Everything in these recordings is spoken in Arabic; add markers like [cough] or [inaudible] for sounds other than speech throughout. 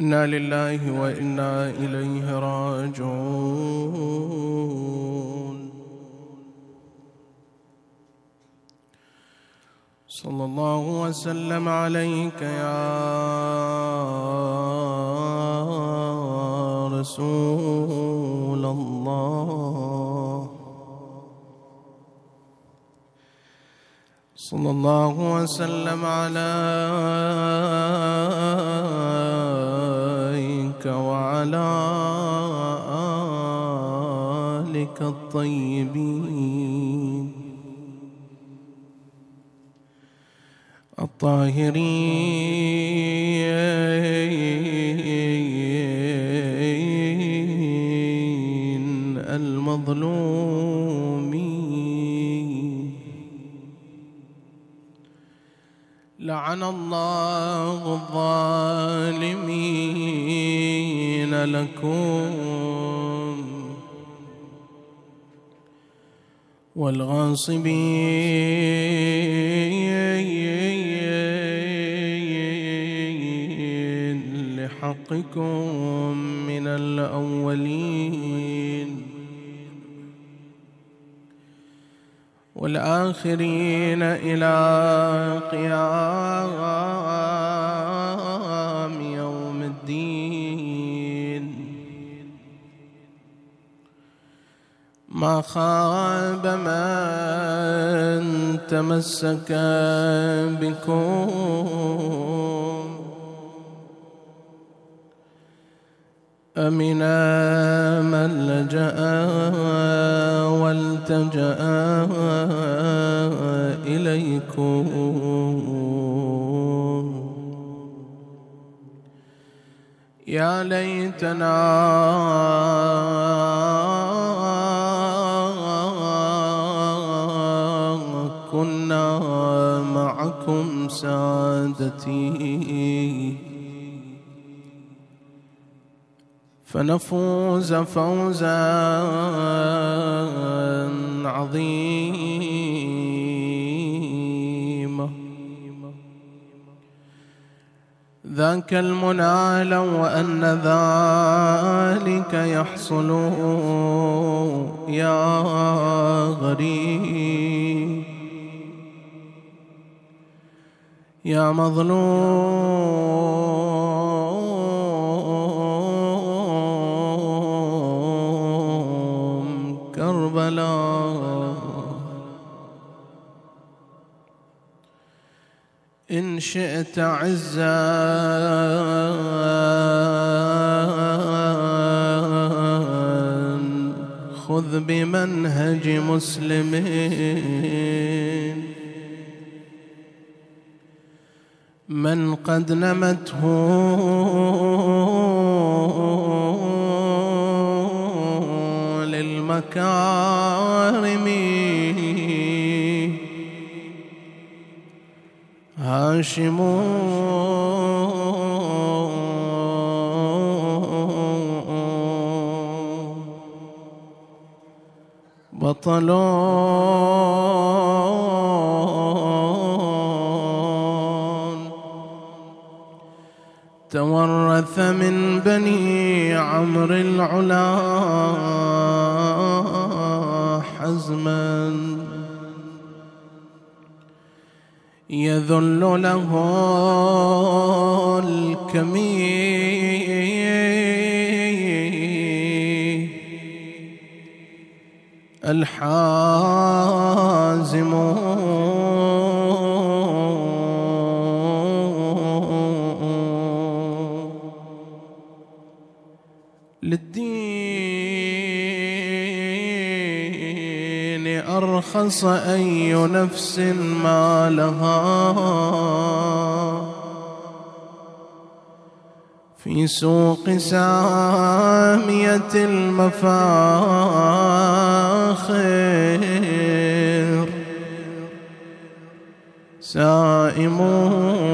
إنا لله وإنا إليه راجعون. صلى الله وسلم عليك يا رسول الله. صلى الله وسلم عليك وعلى آلك الطيبين. الطاهرين. لعن الله الظالمين لكم والغاصبين لحقكم من الأولين والآخرين إلى قيام ما خاب من تمسك بكم. أمن من لجأ والتجأ إليكم. يا ليتنا معكم سادتي فنفوز فوزا عظيما. ذاك المنى لو أن ذلك يحصل يا غريب. يا مظلوم كربلاء. إن شئت عزا خذ بمنهج مسلمين. من قد نمته. للمكارم. هاشم. بطلون تورث من بني عمرو العلا حزما يذل له الكمين الحازم أرخص أي نفس ما لها في سوق سامية المفاخر سائمون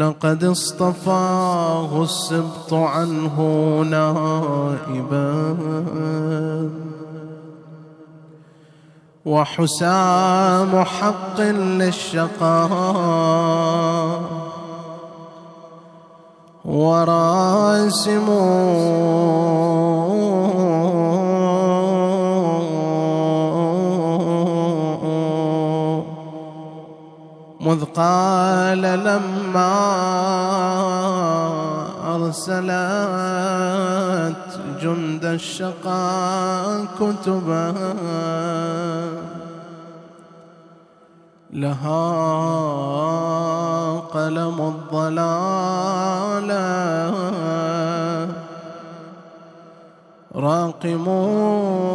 لقد اصطفاه السبط عنه نائبا. وحسام حق للشقاء. وراسم مذ قال لما أرسلت جند الشقاء كتبا لها قلم الضلالة راقمون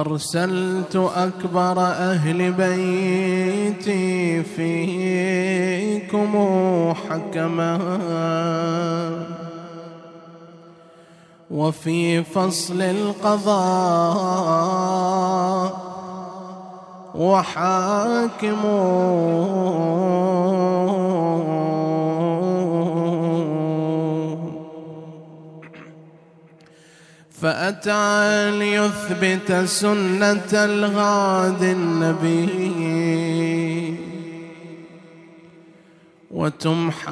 أرسلت أكبر أهل بيتي فيكم حكما وفي فصل القضاء وحاكمون فأتى ليثبت سنة الغاد النبي. وتمحى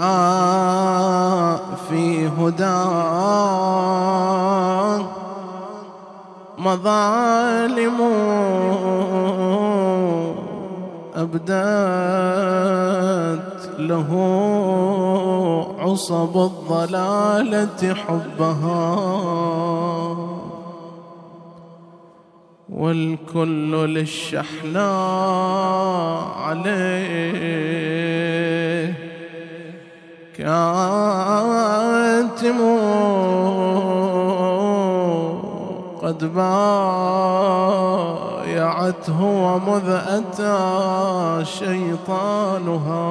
في هداه مظالم أبدات له عصب الضلالة حبها. والكل للشحناء عليه. كاتم قد بايعته ومذ أتى شيطانها.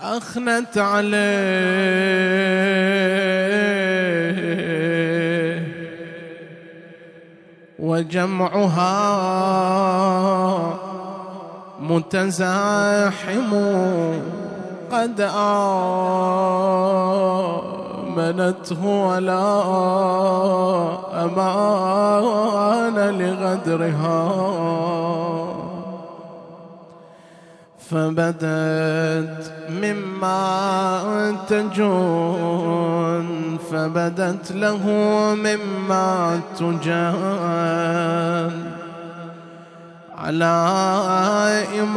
أخنت عليه. وجمعها متزاحم قد آمنته ولا أمان لغدرها. فبدت مما تجون فبدت له مما تجان علائم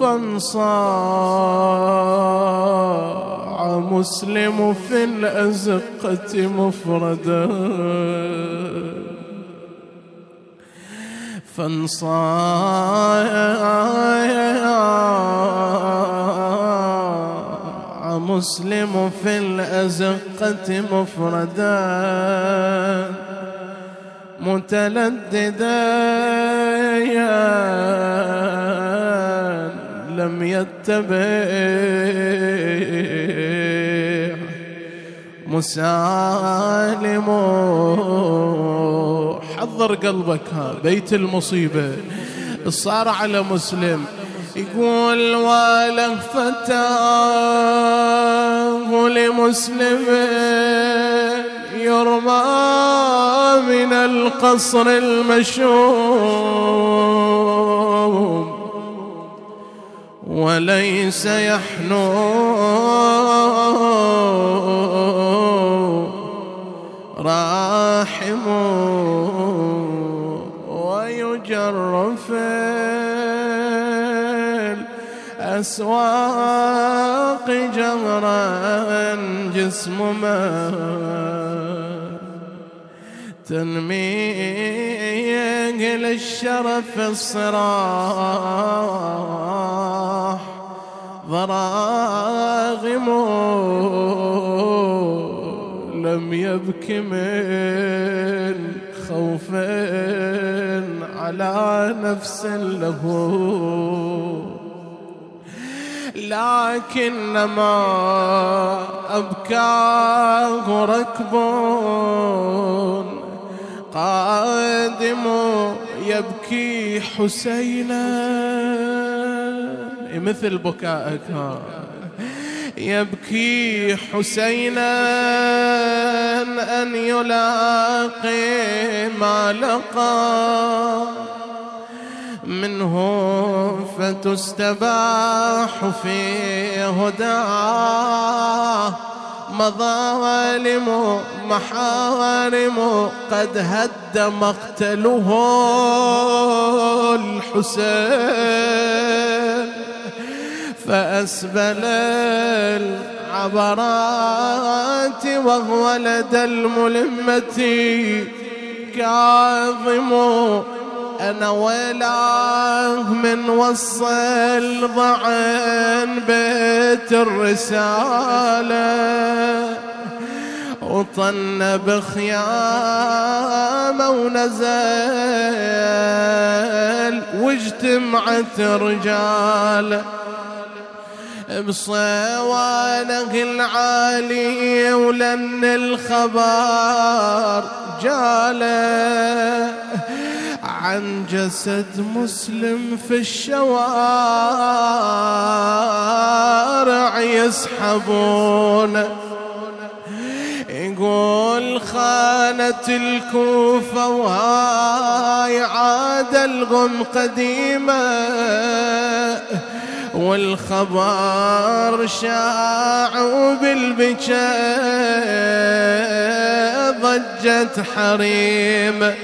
فانصاع مسلم في الأزقة مفردا فانصاع مسلم في الأزقة مفردا متلددا لم يتبع. مسالم حضر قلبك ها بيت المصيبة. صار على مسلم يقول وله فتاة لمسلم يرمى من القصر المشوم وليس يحنو راحم ويجر في الأسواق جمرا. جسم ما تنميه للشرف الصراح. ضراغم لم يبك من خوف على نفس له. لكنما أبكاه ركب قادم يبكي حسينا. مثل بكائك يبكي حسينا أن يلاقي ما لقى. منه فتستباح في هداه مظالم محارم قد هد مقتله الحسين. فأسبل العبرات وهو لدى الملمة كاظم أنا ويلاه من وصل ضعن بيت الرسالة وطن بخيامة ونزل واجتمعت رجاله بصوانه العالي ولن الخبر جاله. عن جسد مسلم في الشوارع يسحبون يقول خانت الكوفة وهاي عاد الغم قديمة. والخبر شاع بالبكاء ضجت حريمة.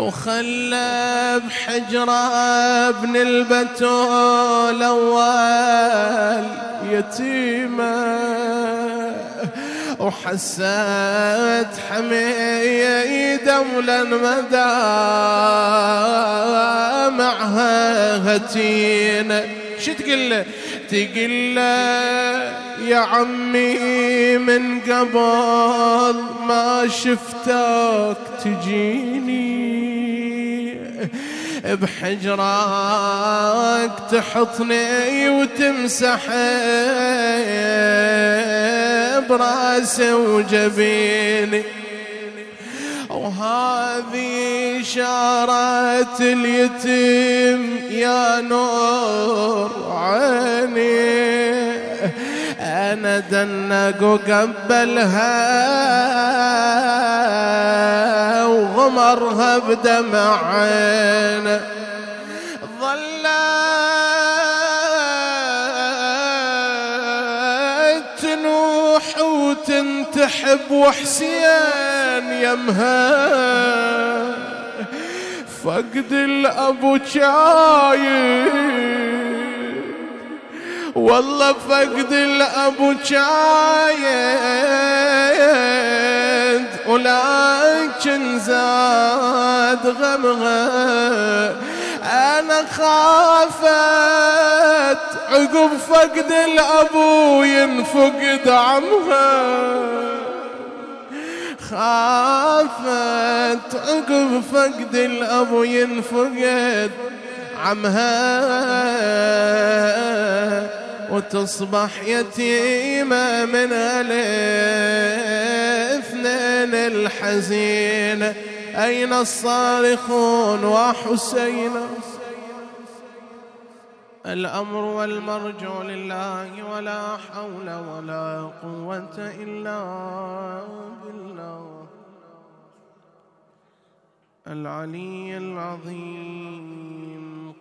وخلى بحجرة ابن البتول أول يتيمة. وحسيت حمية دولة مدى معها هتينة. شو تقول له؟ تقول له يا عمي من قبل ما شفتك تجيني. بحجرك تحطني وتمسح براسي وجبيني. وهذه شارة اليتيم يا نور عيني. أنا دنق قبلها وغمرها بدمع عينه ظلت وتنتحب وحسين يمها. فقد الأبو شايب والله فقد الأبو شايد ولكن زاد غمها أنا خافت عقب فقد الأبو ينفقد عمها خافت عقب فقد الأبو ينفقد عمها وتصبح يتيمة من الاثنين الحزين. أين الصارخون وحسين؟ الأمر والمرجو لله ولا حول ولا قوة إلا بالله. العلي العظيم.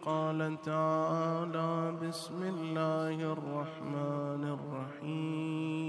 قال تعالى بسم الله الرحمن الرحيم.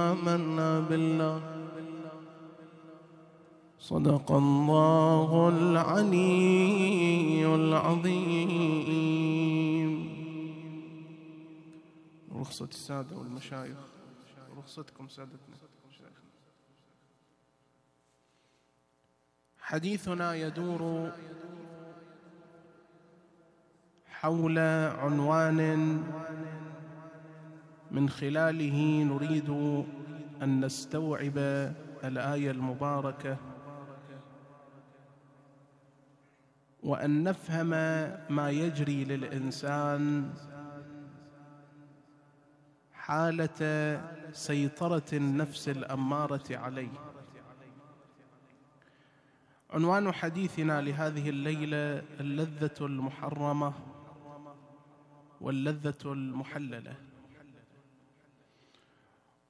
آمنا بالله. صدق الله العلي العظيم. رخصة السادة والمشايخ. رخصتكم سادتنا. حديثنا يدور حول عنوان من خلاله نريد أن نستوعب الآية المباركة وأن نفهم ما يجري للإنسان حالة سيطرة النفس الأمارة عليه. عنوان حديثنا لهذه الليلة اللذة المحرمة واللذة المحللة.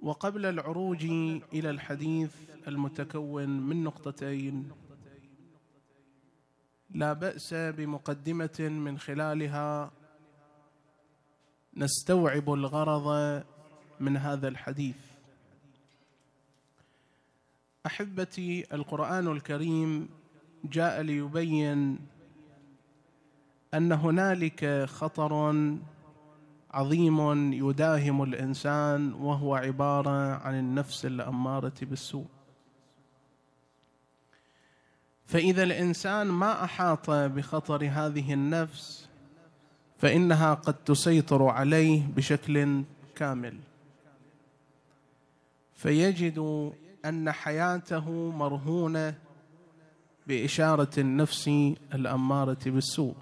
وقبل العروج إلى الحديث المتكون من نقطتين. لا بأس بمقدمة من خلالها نستوعب الغرض من هذا الحديث. أحبتي القرآن الكريم جاء ليبين أن هنالك خطر عظيم يداهم الإنسان وهو عبارة عن النفس الأمارة بالسوء. فإذا الإنسان ما أحاط بخطر هذه النفس فإنها قد تسيطر عليه بشكل كامل. فيجد أن حياته مرهونة بإشارة النفس الأمارة بالسوء.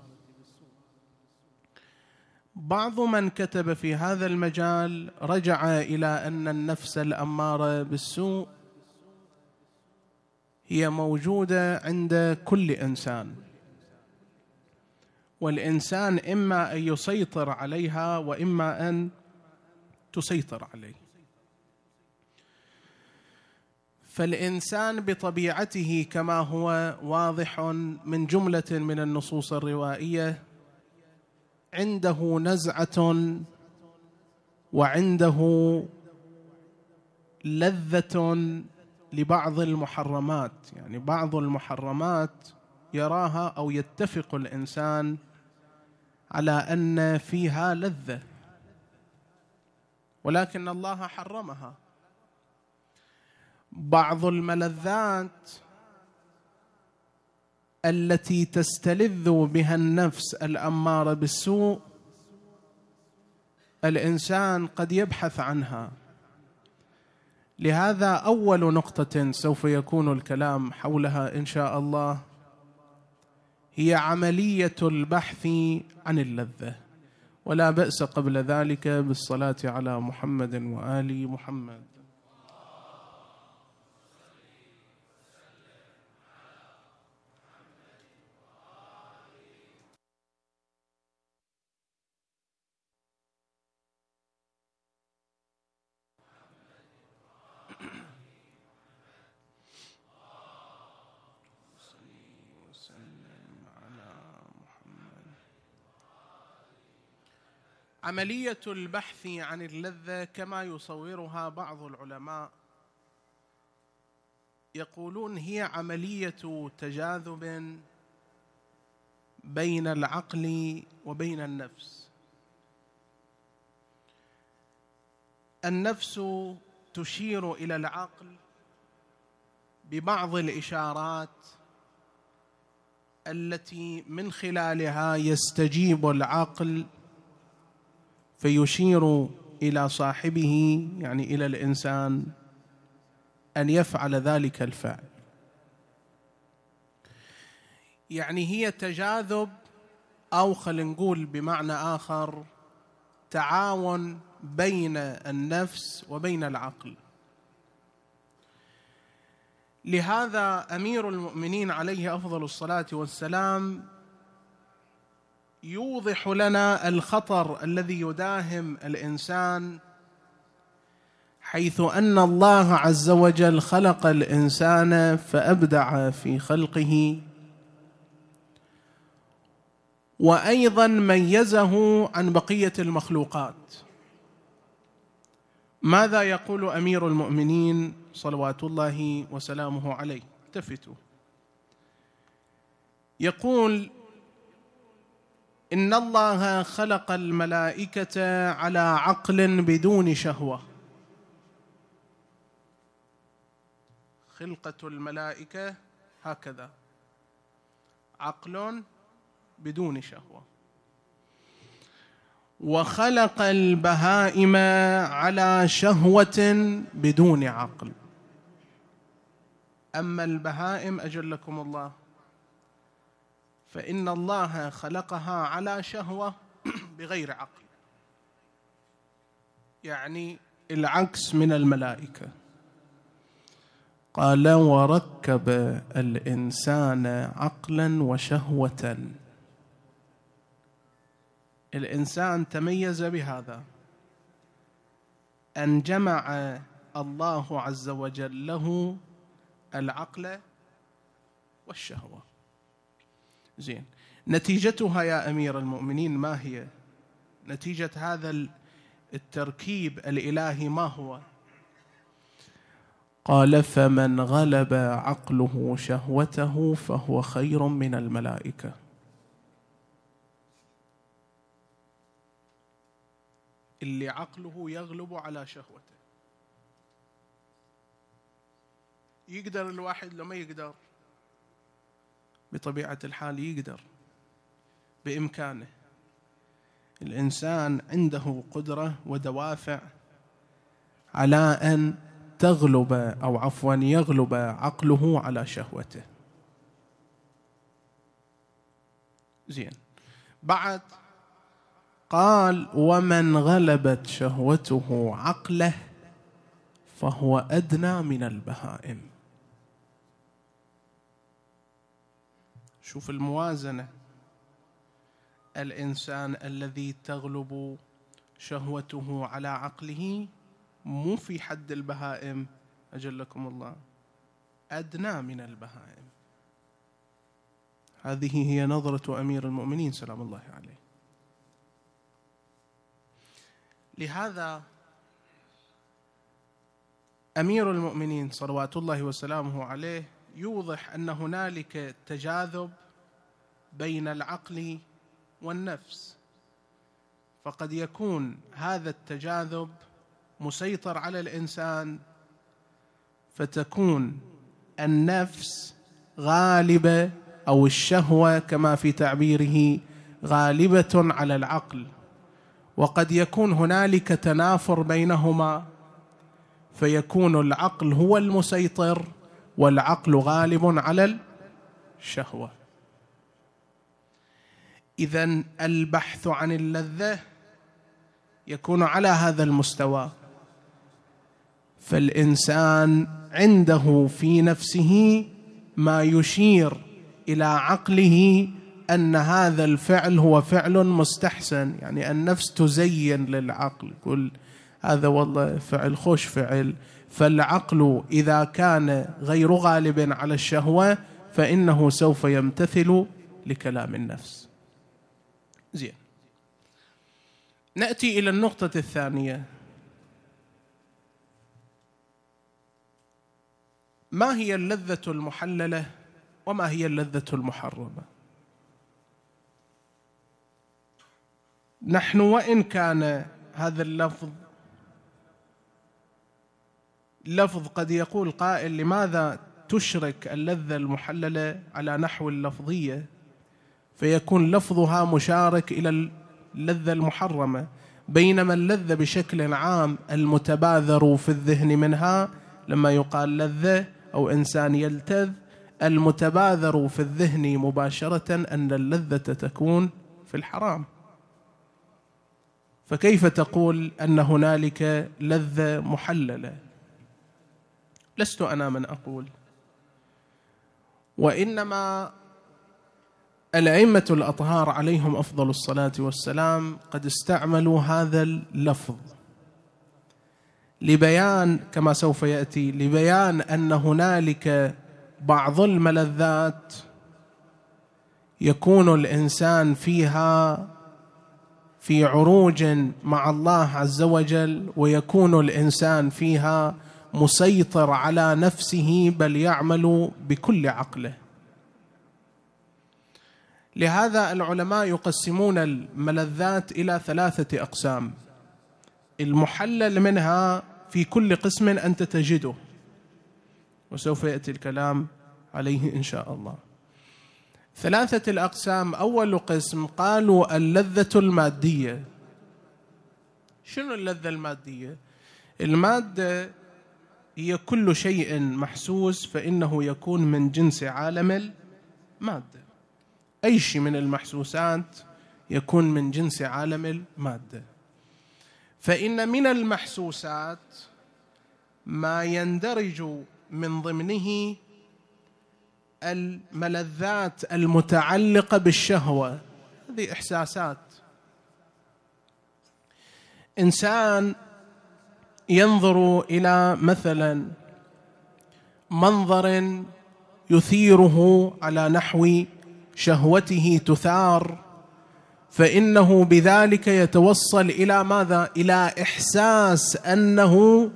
بعض من كتب في هذا المجال رجع إلى أن النفس الأمارة بالسوء هي موجودة عند كل إنسان. والإنسان إما أن يسيطر عليها وإما أن تسيطر عليه. فالإنسان بطبيعته كما هو واضح من جملة من النصوص الروائية عنده نزعة وعنده لذة لبعض المحرمات. يعني بعض المحرمات يراها أو يتفق الإنسان على أن فيها لذة ولكن الله حرمها. بعض الملذات التي تستلذ بها النفس الاماره بالسوء الإنسان قد يبحث عنها. لهذا أول نقطة سوف يكون الكلام حولها إن شاء الله هي عملية البحث عن اللذة. ولا بأس قبل ذلك بالصلاة على محمد وآل محمد. عملية البحث عن اللذة كما يصورها بعض العلماء. يقولون هي عملية تجاذب بين العقل وبين النفس. النفس تشير إلى العقل ببعض الإشارات التي من خلالها يستجيب العقل فيشير إلى صاحبه يعني إلى الإنسان أن يفعل ذلك الفعل. يعني هي تجاذب أو خلينا نقول بمعنى آخر تعاون بين النفس وبين العقل. لهذا أمير المؤمنين عليه أفضل الصلاة والسلام يوضح لنا الخطر الذي يداهم الإنسان حيث أن الله عز وجل خلق الإنسان فأبدع في خلقه وأيضا ميزه عن بقية المخلوقات. ماذا يقول أمير المؤمنين صلوات الله وسلامه عليه؟ التفتوا. يقول ان الله خلق الملائكه على عقل بدون شهوه. خلقه الملائكه هكذا. عقل بدون شهوة. وخلق البهائم على شهوه بدون عقل. اما البهائم اجلكم الله. فإن الله خلقها على شهوة [clears throat] بغير عقل. يعني العكس من الملائكة. قال وركب الإنسان عقلا وشهوه. الإنسان تميز بهذا أن جمع الله عز وجل له العقل والشهوة. زين. نتيجتها يا أمير المؤمنين ما هي؟ نتيجة هذا التركيب الإلهي ما هو؟ قال فمن غلب عقله شهوته فهو خير من الملائكة. اللي عقله يغلب على شهوته. يقدر الواحد لو ما يقدر. بطبيعة الحال يقدر بإمكانه. الإنسان عنده قدرة ودوافع على أن تغلب أو عفوا يغلب عقله على شهوته. زين. بعد قال ومن غلبت شهوته عقله فهو أدنى من البهائم. شوف الموازنة. الإنسان الذي تغلب شهوته على عقله مو في حد البهائم. أجلكم الله. أدنى من البهائم. هذه هي نظرة أمير المؤمنين سلام الله عليه. لهذا أمير المؤمنين صلوات الله وسلامه عليه يوضح أن هنالك تجاذب بين العقل والنفس فقد يكون هذا التجاذب مسيطر على الإنسان فتكون النفس غالبة أو الشهوة كما في تعبيره غالبة على العقل. وقد يكون هنالك تنافر بينهما فيكون العقل هو المسيطر والعقل غالب على الشهوة. اذا البحث عن اللذة يكون على هذا المستوى. فالإنسان عنده في نفسه ما يشير إلى عقله أن هذا الفعل هو فعل مستحسن يعني النفس تزين للعقل كل هذا والله فعل خوش فعل. فالعقل إذا كان غير غالب على الشهوة فإنه سوف يمتثل لكلام النفس. زين. نأتي إلى النقطة الثانية. ما هي اللذة المحللة وما هي اللذة المحرمة؟ نحن وإن كان هذا اللفظ لفظ قد يقول قائل لماذا تشرك اللذة المحللة على نحو اللفظية؟ فيكون لفظها مشارك إلى اللذة المحرمة بينما اللذة بشكل عام المتباذر في الذهن منها لما يقال لذة أو إنسان يلتذ المتباذر في الذهن مباشرة أن اللذة تكون في الحرام. فكيف تقول أن هنالك لذة محللة؟ لست أنا من أقول. وإنما الأئمة الأطهار عليهم أفضل الصلاة والسلام قد استعملوا هذا اللفظ لبيان كما سوف يأتي لبيان أن هنالك بعض الملذات يكون الإنسان فيها في عروج مع الله عز وجل ويكون الإنسان فيها مسيطر على نفسه بل يعمل بكل عقله. لهذا العلماء يقسمون الملذات إلى ثلاثة أقسام. المحلل منها في كل قسم أنت تجده. وسوف يأتي الكلام عليه إن شاء الله. ثلاثة الأقسام أول قسم قالوا اللذة المادية. شنو اللذة المادية؟ المادة هي كل شيء محسوس فإنه يكون من جنس عالم المادة. أي شيء من المحسوسات يكون من جنس عالم المادة. فإن من المحسوسات ما يندرج من ضمنه الملذات المتعلقة بالشهوة. هذه إحساسات. إنسان ينظر إلى مثلا منظر يثيره على نحو شهوته تثار فإنه بذلك يتوصل إلى ماذا؟ إلى إحساس أنه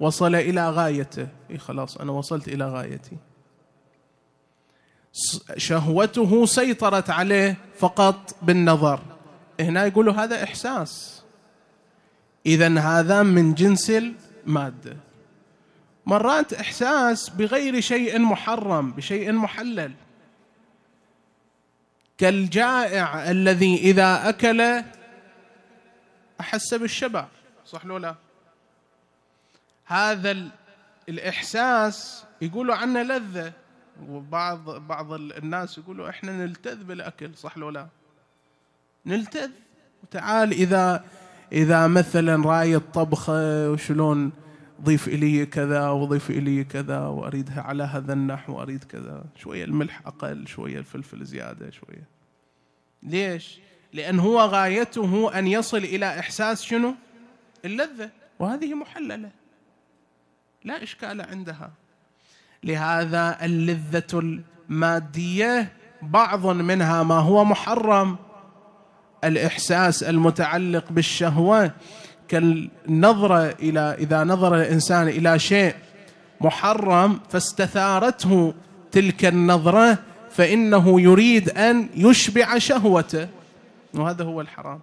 وصل إلى غايته. إيه خلاص أنا وصلت إلى غايتي. شهوته سيطرت عليه فقط بالنظر. هنا يقولوا هذا إحساس. اذا هذا من جنس المادة. مرات إحساس بغير شيء محرم بشيء محلل. كالجائع الذي إذا أكل أحس بالشبع صح لو لا؟ هذا الإحساس يقولوا عنه لذة. وبعض بعض الناس يقولوا إحنا نلتذ بالأكل صح لو لا؟ نلتذ. وتعال إذا إذا مثلا راية طبخة وشلون ضيف إلي كذا وضيف إلي كذا وأريدها على هذا النحو وأريد كذا؟ شوية الملح أقل شوية الفلفل زيادة شوية. ليش؟ لأن هو غايته أن يصل إلى إحساس شنو؟ اللذة. وهذه محللة. لا إشكال عندها. لهذا اللذة المادية بعض منها ما هو محرم. الإحساس المتعلق بالشهوة كالنظرة إلى إذا نظر الإنسان إلى شيء محرم فاستثارته تلك النظرة فإنه يريد أن يشبع شهوته وهذا هو الحرام.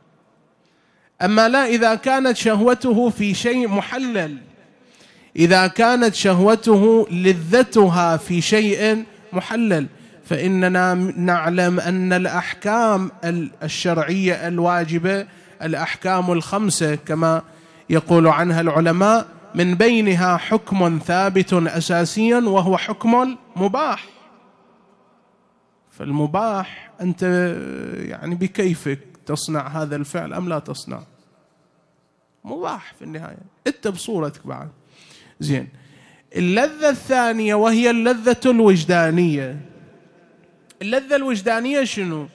أما لا إذا كانت شهوته في شيء محلل إذا كانت شهوته لذتها في شيء محلل فإننا نعلم أن الأحكام الشرعية الواجبة الأحكام الخمسة كما يقول عنها العلماء من بينها حكم ثابت اساسيا وهو حكم مباح فالمباح أنت يعني بكيفك تصنع هذا الفعل أم لا تصنع؟ مباح في النهاية. انت بصورتك بعد. زين. اللذة الثانية وهي اللذة الوجدانية. اللذة الوجدانية شنو؟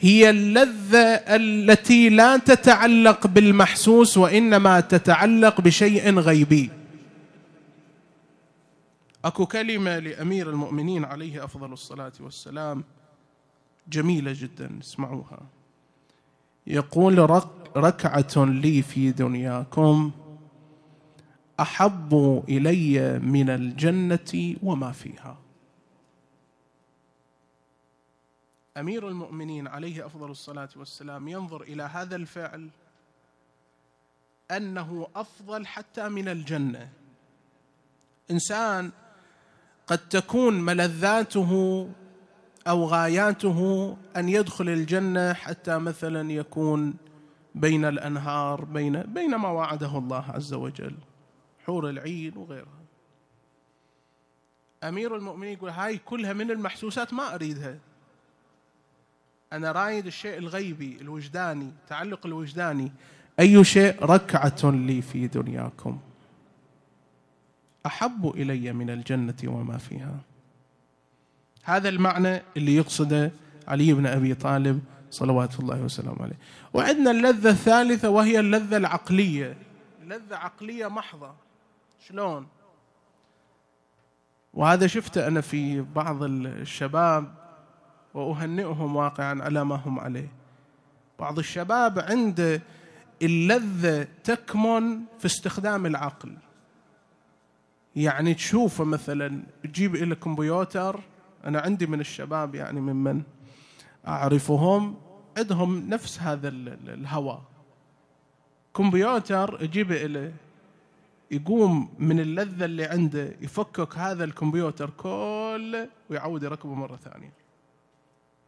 هي اللذة التي لا تتعلق بالمحسوس وإنما تتعلق بشيء غيبي. أكو كلمة لأمير المؤمنين عليه أفضل الصلاة والسلام جميلة جدا اسمعوها. يقول ركعة لي في دنياكم أحب إلي من الجنة وما فيها. أمير المؤمنين عليه أفضل الصلاة والسلام ينظر إلى هذا الفعل أنه أفضل حتى من الجنة. إنسان قد تكون ملذاته أو غاياته أن يدخل الجنة حتى مثلا يكون بين الأنهار بين بين ما وعده الله عز وجل حور العين وغيرها. أمير المؤمنين يقول هاي كلها من المحسوسات ما أريدها. أنا رايد الشيء الغيبي الوجداني تعلق الوجداني. أي شيء ركعة لي في دنياكم. أحب إلي من الجنة وما فيها. هذا المعنى اللي يقصده علي بن أبي طالب صلوات الله وسلامه عليه. وعندنا اللذة الثالثة وهي اللذة العقلية. لذة عقلية محضة. شلون؟ وهذا شفته أنا في بعض الشباب وأهنئهم واقعا على ما هم عليه. بعض الشباب عنده اللذه تكمن في استخدام العقل. يعني تشوفه مثلا تجيب إلى كمبيوتر أنا عندي من الشباب يعني ممن أعرفهم عندهم نفس هذا الهوى كمبيوتر يجيب إليه يقوم من اللذة اللي عنده يفكك هذا الكمبيوتر كله ويعود يركبه مرة ثانية.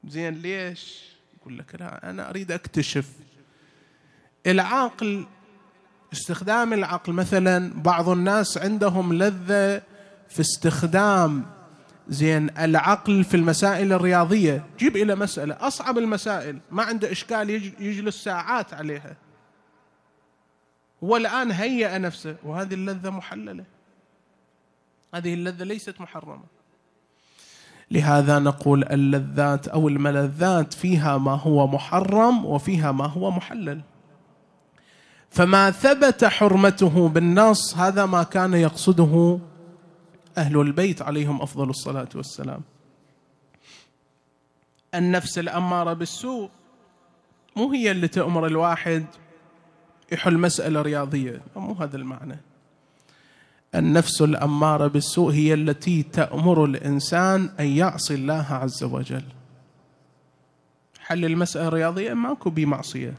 زين ليش؟ يقول لك لا أنا أريد أكتشف العقل استخدام العقل. مثلا بعض الناس عندهم لذة في استخدام زين العقل في المسائل الرياضية. جيب إلى مسألة أصعب المسائل ما عنده إشكال يجلس ساعات عليها. هو الآن هيأ نفسه وهذه اللذة محللة. هذه اللذة ليست محرمة. لهذا نقول اللذات أو الملذات فيها ما هو محرم وفيها ما هو محلل. فما ثبت حرمته بالنص هذا ما كان يقصده أهل البيت عليهم أفضل الصلاة والسلام. النفس الأمارة بالسوء مو هي اللي تأمر الواحد يحل مسألة رياضية مو هذا المعنى. النفس الأمارة بالسوء هي التي تأمر الإنسان أن يعصي الله عز وجل. حل المسألة الرياضية؟ ماكو بمعصية.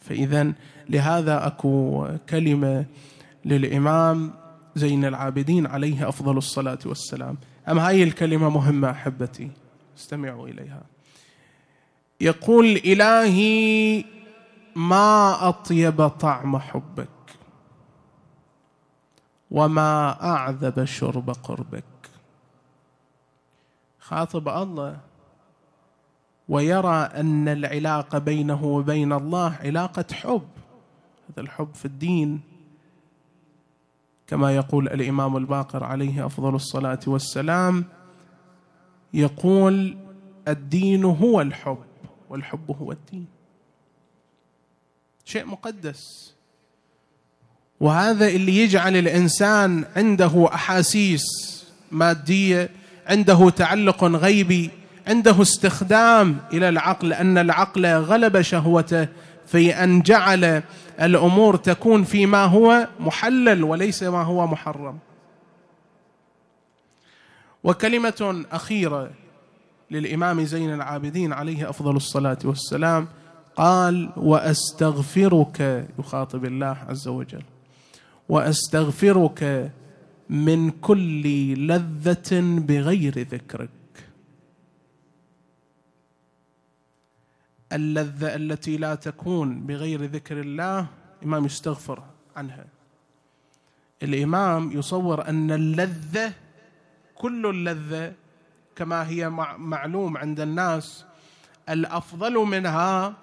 فإذا لهذا أكو كلمة للإمام زين العابدين عليه أفضل الصلاة والسلام. أم هاي الكلمة مهمة أحبتي؟ استمعوا إليها. يقول إلهي ما أطيب طعم حبك. وما أعذب شرب قربك. خاطب الله ويرى أن العلاقه بينه وبين الله علاقة حب. هذا الحب في الدين كما يقول الإمام الباقر عليه أفضل الصلاة والسلام يقول الدين هو الحب والحب هو الدين. شيء مقدس. وهذا اللي يجعل الإنسان عنده أحاسيس مادية عنده تعلق غيبي عنده استخدام إلى العقل لأن العقل غلب شهوته في أن جعل الأمور تكون فيما هو محلل وليس ما هو محرم. وكلمة أخيرة للإمام زين العابدين عليه أفضل الصلاة والسلام قال وأستغفرك يخاطب الله عز وجل. وأستغفرك من كل لذة بغير ذكرك. اللذة التي لا تكون بغير ذكر الله إمام يستغفر عنها. الإمام يصور أن اللذة كل اللذة كما هي معلوم عند الناس الأفضل منها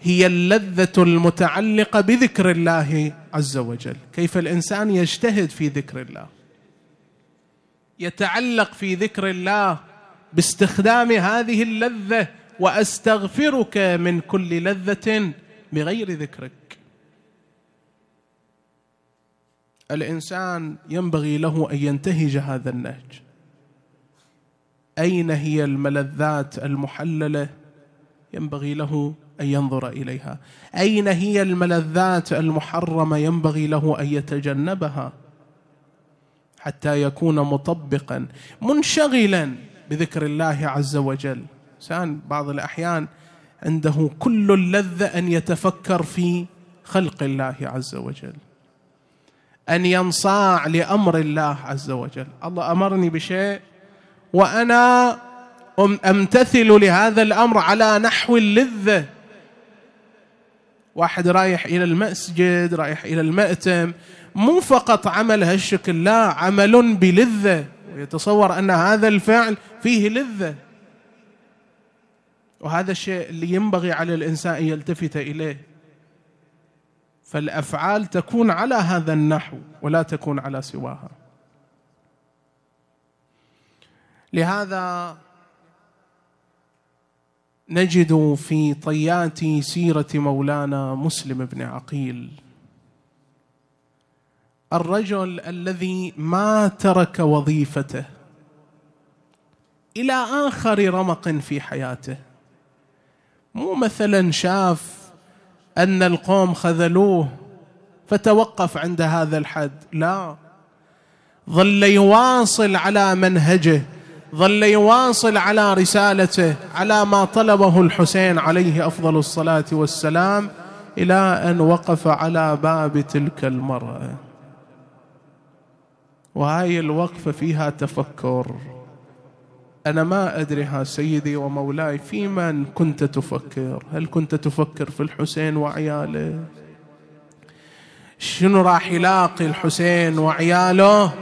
هي اللذة المتعلقة بذكر الله عز وجل. كيف الإنسان يجتهد في ذكر الله. يتعلق في ذكر الله باستخدام هذه اللذة وأستغفرك من كل لذة بغير ذكرك. الإنسان ينبغي له أن ينتهج هذا النهج. أين هي الملذات المحللة؟ ينبغي له أن ينظر إليها. أين هي الملذات المحرمة ينبغي له أن يتجنبها حتى يكون مطبقا منشغلا بذكر الله عز وجل؟ إنسان بعض الأحيان عنده كل اللذة أن يتفكر في خلق الله عز وجل أن ينصاع لأمر الله عز وجل. الله أمرني بشيء وأنا أمتثل لهذا الأمر على نحو اللذة. واحد رايح إلى المسجد رايح إلى المأتم مو فقط عمل هالشكل لا عمل بلذة. ويتصور أن هذا الفعل فيه لذة. وهذا الشيء اللي ينبغي على الإنسان أن يلتفت إليه. فالأفعال تكون على هذا النحو ولا تكون على سواها. لهذا نجد في طيات سيرة مولانا مسلم بن عقيل. الرجل الذي ما ترك وظيفته إلى آخر رمق في حياته. مو مثلا شاف أن القوم خذلوه فتوقف عند هذا الحد لا. ظل يواصل على منهجه ظل يواصل على رسالته على ما طلبه الحسين عليه أفضل الصلاة والسلام إلى أن وقف على باب تلك المرأة. وهاي الوقفة فيها تفكر. أنا ما أدري ها سيدي ومولاي في من كنت تفكر؟ هل كنت تفكر في الحسين وعياله؟ شنو راح يلاقي الحسين وعياله؟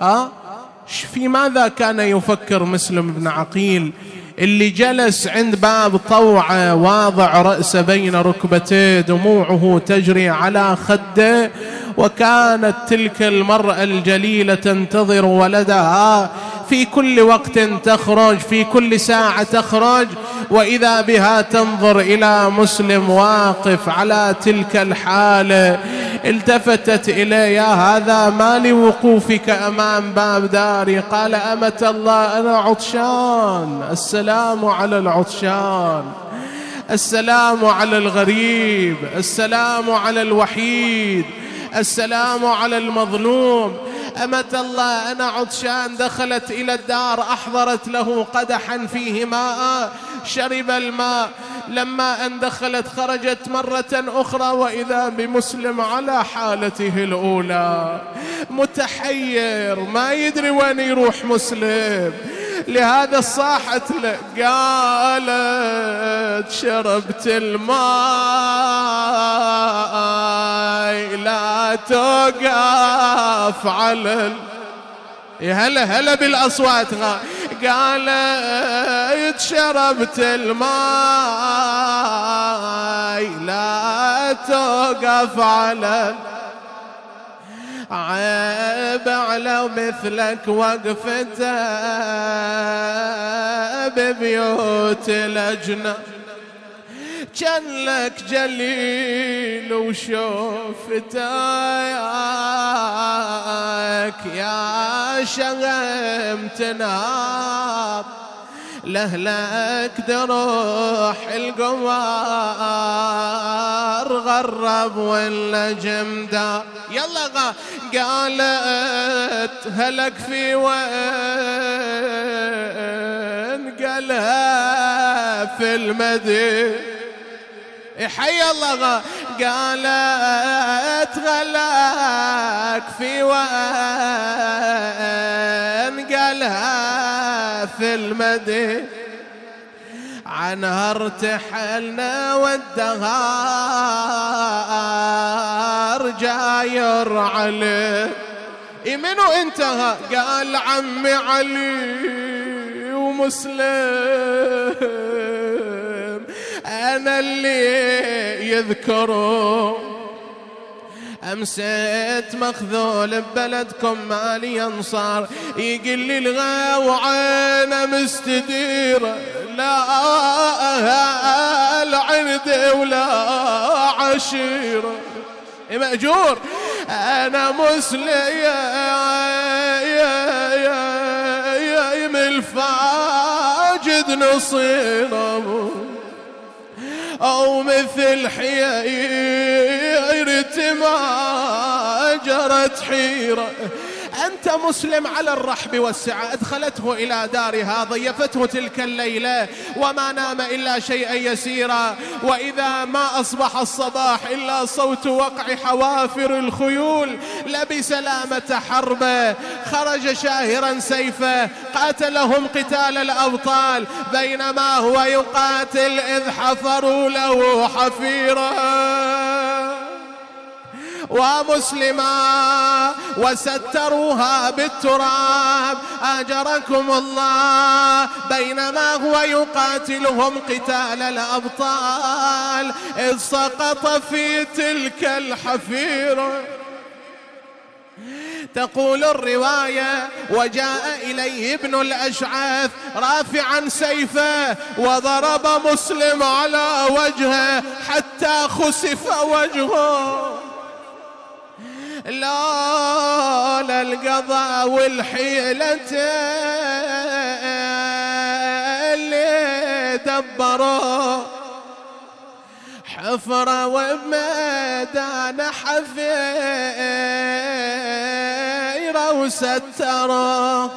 ها؟ في ماذا كان يفكر مسلم بن عقيل اللي جلس عند باب طوعة واضع راسه بين ركبتيه دموعه تجري على خده وكانت تلك المرأة الجليلة تنتظر ولدها في كل وقت تخرج في كل ساعة تخرج وإذا بها تنظر إلى مسلم واقف على تلك الحالة التفتت إليه هذا ما لوقوفك أمام باب داري؟ قال أمة الله أنا عطشان السلام على العطشان السلام على الغريب السلام على الوحيد السلام على المظلوم. أمة الله أنا عطشان دخلت إلى الدار أحضرت له قدحا فيه ماء شرب الماء. لما أن دخلت خرجت مرة أخرى وإذا بمسلم على حالته الأولى. متحير ما يدري وين يروح مسلم. لهذا صاحت له قالت شربت الماء لا توقف على يا هلا هلا بالأصوات قالت شربت الماء لا توقف على عيب على مثلك وقفته ببيوت الأجنة كان لك جليل وشوفتك يا شغم تنام لهلك دروح القمار غرب ولا جمدا يلا غا. قالت هلك في وين؟ قالها في المدينة. حي الله قالت غلاك في وين؟ قالها في المدينة. عنها ارتحلنا والدهار جاير عليه منو انتهى قال عمي علي ومسلم. أنا اللي يذكره امسيت مخذول ببلدكم مالي انصار يقل لي الغا وعينه مستديره لا العرد ولا عشيره مأجور أنا مسلم الفاجد نصيره أو مثل حيرة ما جرت حيرة. أنت مسلم على الرحب والسعة. أدخلته إلى دارها ضيفته تلك الليلة وما نام إلا شيئا يسيرا. وإذا ما أصبح الصباح إلا صوت وقع حوافر الخيول. لبس لامة حربة خرج شاهرا سيفه قاتلهم قتال الأبطال بينما هو يقاتل إذ حفروا له حفيرا. ومسلما وستروها بالتراب. أجركم الله. بينما هو يقاتلهم قتال الأبطال. إذ سقط في تلك الحفيرة تقول الرواية وجاء إليه ابن الأشعث رافعا سيفه وضرب مسلم على وجهه حتى خسف وجهه. لا القضاء والحيلة اللي دبروا حفرة وميدان حفيرة وستروا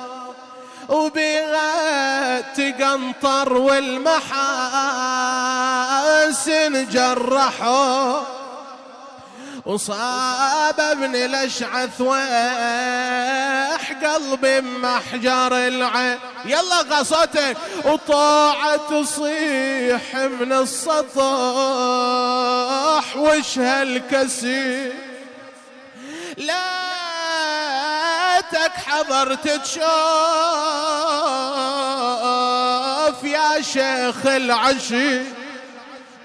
وبيها تقنطر والمحاسن جرحوا. وصاب ابن الاشعث واح قلبي بمحجر العين. يلا غصتك وطاعة تصيح من السطح وش هالكسير لاتك حضرت تشوف يا شيخ العشير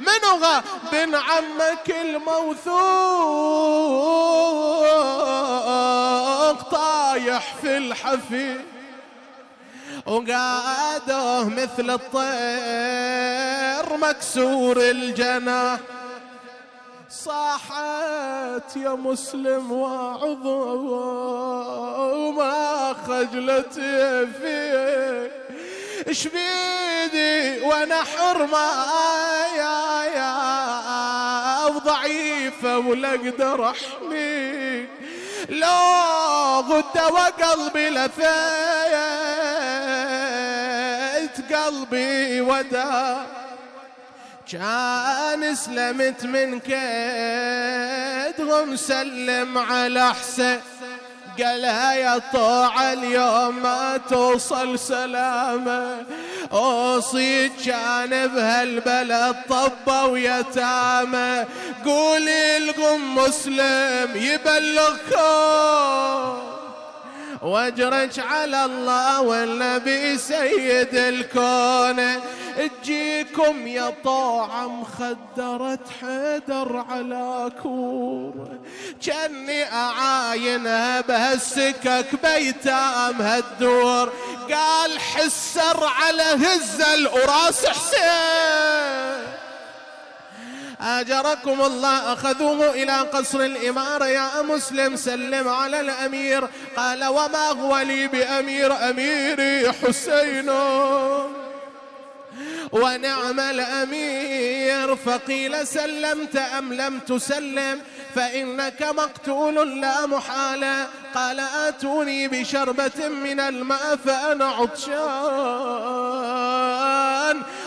منو بن عمك الموثوق طايح في الحفي. وقاده مثل الطير مكسور الجناح صاحت يا مسلم واعظ وما خجلت فيك اش بيدي وأنا حرمة يا يا ضعيفة ولا أقدر احميك لو غدت وقلبي لفيت قلبي ودا كان سلمت من كيدهم سلم على حسين. قالها يا طوع اليوم ما توصل سلامة. أوصيك كان بهالبلد طبة ويتامة. قولي لقم مسلم يبلغكم. واجرج على الله والنبي سيد الكون. تجيكم يا طوعة مخدرة حيدر على كور. كاني أعاينها بهالسكك بيتام هالدور. قال حسر على هزل وراس حسين. آجركم الله أخذوه إلى قصر الإمارة. يا مسلم سلم على الأمير. قال وما هو لي بأمير؟ أميري حسين. ونعم الأمير فقيل سلمت أم لم تسلم؟ فإنك مقتول لا محالة قال آتوني بشربة من الماء فأنا عطشان.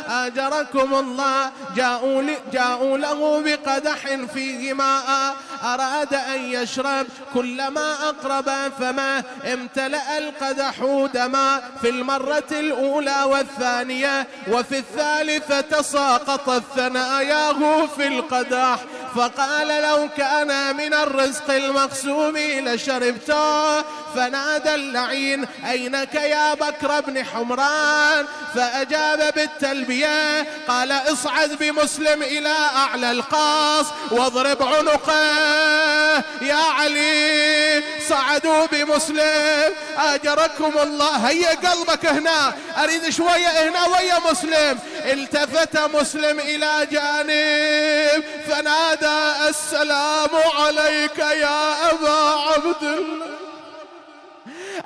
آجركم الله. جاءوا, جاءوا له بقدح فيه ماء. أراد أن يشرب. كلما أقرب فما امتلأ القدح دما في المرة الأولى والثانية وفي الثالثة ساقطت ثناياه في القدح فقال لو كان من الرزق المقسوم لشربته فنادى اللعين أينك يا بكر بن حمران؟ فأجاب بالتلبية قال اصعد بمسلم إلى أعلى القاص واضرب عنقه. يا علي صعدوا بمسلم أجركم الله. هيا قلبك هنا أريد شوية هنا ويا مسلم. التفت مسلم إلى جانب فنادى السلام عليك يا أبا عبد الله.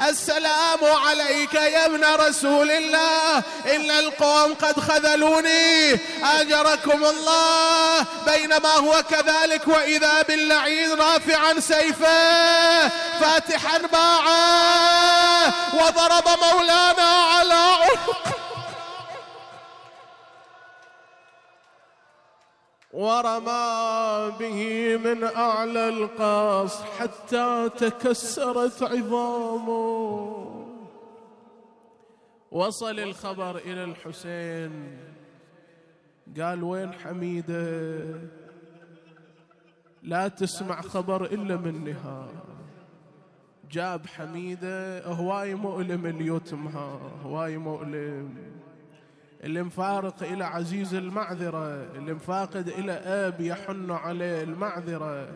السلام عليك يا ابن رسول الله. إن القوم قد خذلوني. أجركم الله. بينما هو كذلك وإذا باللعين رافعا سيفه فاتحا باعه وضرب مولانا على عنقه ورمى به من أعلى القاص حتى تكسرت عظامه. وصل الخبر إلى الحسين. قال وين حميدة؟ لا تسمع خبر إلا منها جاب حميدة هواي مؤلم اليتم ها هواي مؤلم. اللي مفارق إلى عزيز المعذرة اللي مفاقد إلى أب يحن عليه المعذرة.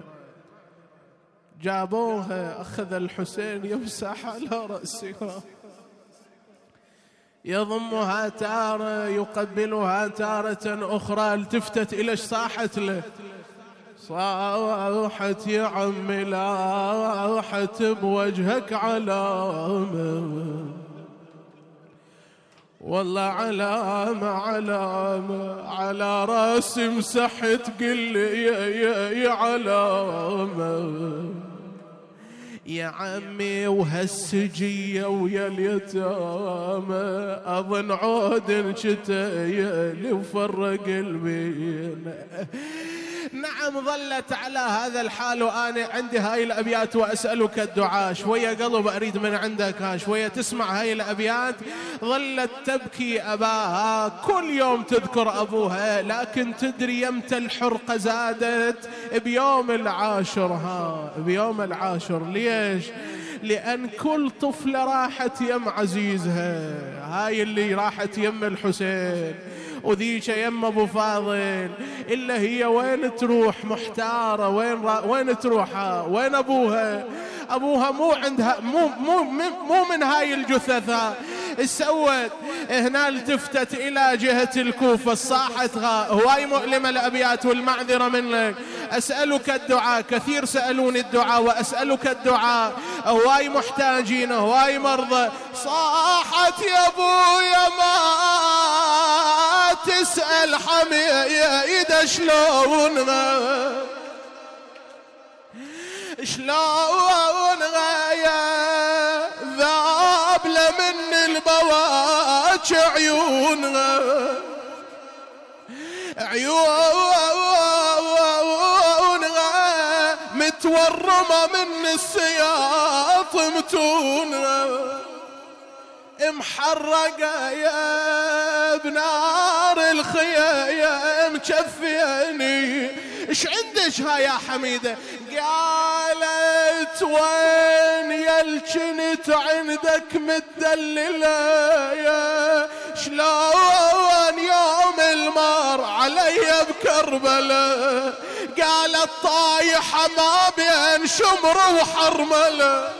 جابوها أخذ الحسين يمسح على رأسها. يضمها تارة يقبلها تارة أخرى التفتت إلى صاحت له. صاحت يا عمي لاحت بوجهك علامه والله علامة علامة على راسي مسحت قل يا, يا, يا علامة. يا عمي وهالسجية ويا اليتامى أظن عود شتايا وفرق البين نعم ظلت على هذا الحال وأنا عندي هاي الأبيات وأسألك الدعاء. شوية قلب أريد من عندك شوية تسمع هاي الأبيات. ظلت تبكي أباها كل يوم تذكر أبوها لكن تدري يمتى الحرقة زادت؟ بيوم العاشر ها بيوم العاشر. ليش؟ لأن كل طفلة راحت يم عزيزها هاي اللي راحت يم الحسين. وذيك يم أبو فاضل. إلا هي وين تروح محتارة؟ وين را وين تروح؟ وين أبوها؟ أبوها مو عندها مو مو مو من هاي الجثث سوت؟ هنا التفتت إلى جهة الكوفة. صاحت هواي مؤلمة الأبيات والمعذرة منك. أسألك الدعاء. كثير سألوني الدعاء وأسألك الدعاء. هواي محتاجين هواي مرضى. صاحت يا أبويا ما تسأل حميده شلون شلون غاية؟ ذاب لمن البواج عيونها عيونها متورمة من السياط متونها محرقة يا بنار الخيام كفيني. إيش عندش ها يا حميدة؟ قالت وين يا الجنت عندك متدللة يا؟ شلون يوم المار علي بكربلة؟ قالت طايحة ما بين شمر وحرملة.